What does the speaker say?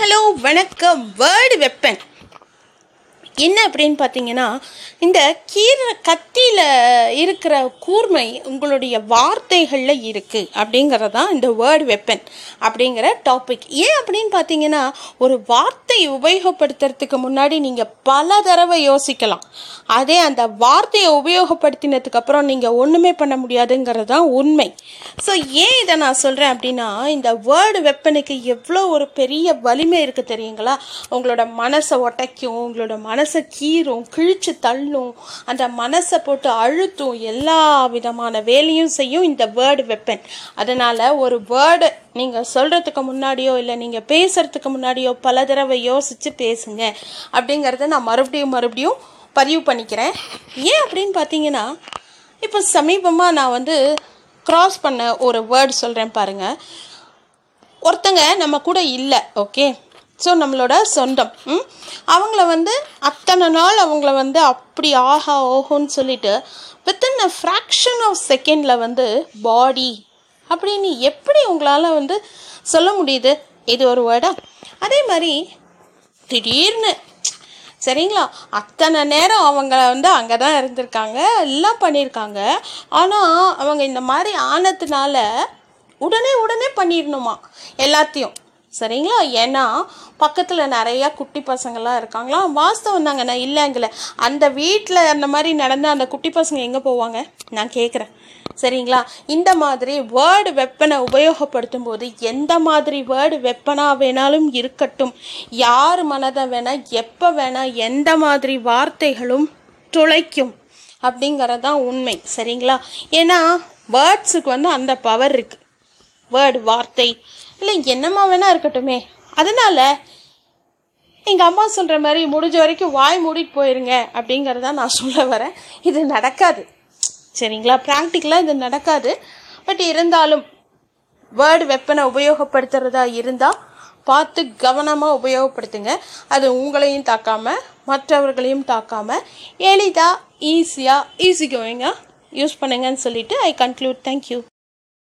Hello வணக்கம். Word weapon. என்ன அப்படின்னு பார்த்தீங்கன்னா இந்த கீரை கத்தியில் இருக்கிற கூர்மை உங்களுடைய வார்த்தைகளில் இருக்குது அப்படிங்கிறது தான் இந்த வேர்டு வெப்பன் அப்படிங்கிற டாபிக் ஏன் அப்படின்னு பார்த்தீங்கன்னா ஒரு வார்த்தை உபயோகப்படுத்துறதுக்கு முன்னாடி நீங்கள் பல தடவை யோசிக்கலாம். அதே அந்த வார்த்தையை உபயோகப்படுத்தினதுக்கப்புறம் நீங்கள் ஒன்றுமே பண்ண முடியாதுங்கிறது தான் உண்மை. ஸோ ஏன் இதை நான் சொல்கிறேன் அப்படின்னா இந்த வேர்டு வெப்பனுக்கு எவ்வளோ ஒரு பெரிய வலிமை இருக்குது தெரியுங்களா? உங்களோட மனசை ஒட்டைக்கும் உங்களோட மனசை கீறும் கிழிச்சு தள்ளும் அந்த மனசை போட்டு அழுத்தும் எல்லா விதமான வேலையும் செய்யும் இந்த வேர்டு வெப்பன் அதனால் ஒரு வேர்டு நீங்கள் சொல்கிறதுக்கு முன்னாடியோ இல்லை நீங்கள் பேசுகிறதுக்கு முன்னாடியோ பல தடவை யோசித்து பேசுங்க அப்படிங்கிறத நான் மறுபடியும் மறுபடியும் பதிவு பண்ணிக்கிறேன். ஏன் அப்படின்னு பார்த்தீங்கன்னா இப்போ சமீபமாக நான் வந்து க்ராஸ் பண்ண ஒரு வேர்டு சொல்கிறேன் பாருங்கள் ஒருத்தங்க நம்ம கூட இல்லை ஓகே ஸோ நம்மளோட சொந்தம் ம்? அவங்கள வந்து அத்தனை நாள் அவங்கள வந்து அப்படி ஆஹா ஓஹோன்னு சொல்லிட்டு வித்தின் அ ஃப்ராக்ஷன் ஆஃப் செகண்டில் வந்து பாடி அப்படின்னு எப்படி உங்களால் வந்து சொல்ல முடியுது? இது ஒரு வேர்டா அதே மாதிரி திடீர்னு சரிங்களா? அத்தனை நேரம் அவங்க வந்து அங்கே தான் இருந்திருக்காங்க எல்லாம் பண்ணியிருக்காங்க. ஆனால் அவங்க இந்த மாதிரி ஆனதுனால உடனே உடனே பண்ணிடணுமா எல்லாத்தையும். சரிங்களா? ஏன்னா பக்கத்தில் நிறையா குட்டி பசங்கள்லாம் இருக்காங்களா? வாஸ்தவம் தாங்க நான் இல்லைங்கல அந்த வீட்டில் அந்த மாதிரி நடந்த அந்த குட்டி பசங்க எங்கே போவாங்க? நான் கேட்குறேன் சரிங்களா? இந்த மாதிரி வேர்டு வெப்பனை உபயோகப்படுத்தும் போது எந்த மாதிரி வேர்டு வெப்பனாக வேணாலும் இருக்கட்டும். யார் மனதை வேணால் எப்போ வேணால் எந்த மாதிரி வார்த்தைகளும் துளைக்கும் அப்படிங்கிறது தான் உண்மை. சரிங்களா? ஏன்னா வேர்ட்ஸுக்கு வந்து அந்த பவர் இருக்குது வேர்டு வார்த்தை இல்லை என்னமா வேணா இருக்கட்டுமே. அதனால் எங்கள் அம்மா சொல்கிற மாதிரி முடிஞ்ச வரைக்கும் வாய் மூடிட்டு போயிருங்க அப்படிங்கிறத நான் சொல்ல வரேன். இது நடக்காது. சரிங்களா? ப்ராக்டிக்கலாக இது நடக்காது. பட் இருந்தாலும் வேர்டு வெப்பனை உபயோகப்படுத்துகிறதா இருந்தால் பார்த்து கவனமாக உபயோகப்படுத்துங்க. அது உங்களையும் தாக்காமல் மற்றவர்களையும் தாக்காமல் எளிதாக ஈஸியாக ஈஸி கோயிங்காக யூஸ் பண்ணுங்கன்னு சொல்லிவிட்டு ஐ கன்க்ளூட் தேங்க்யூ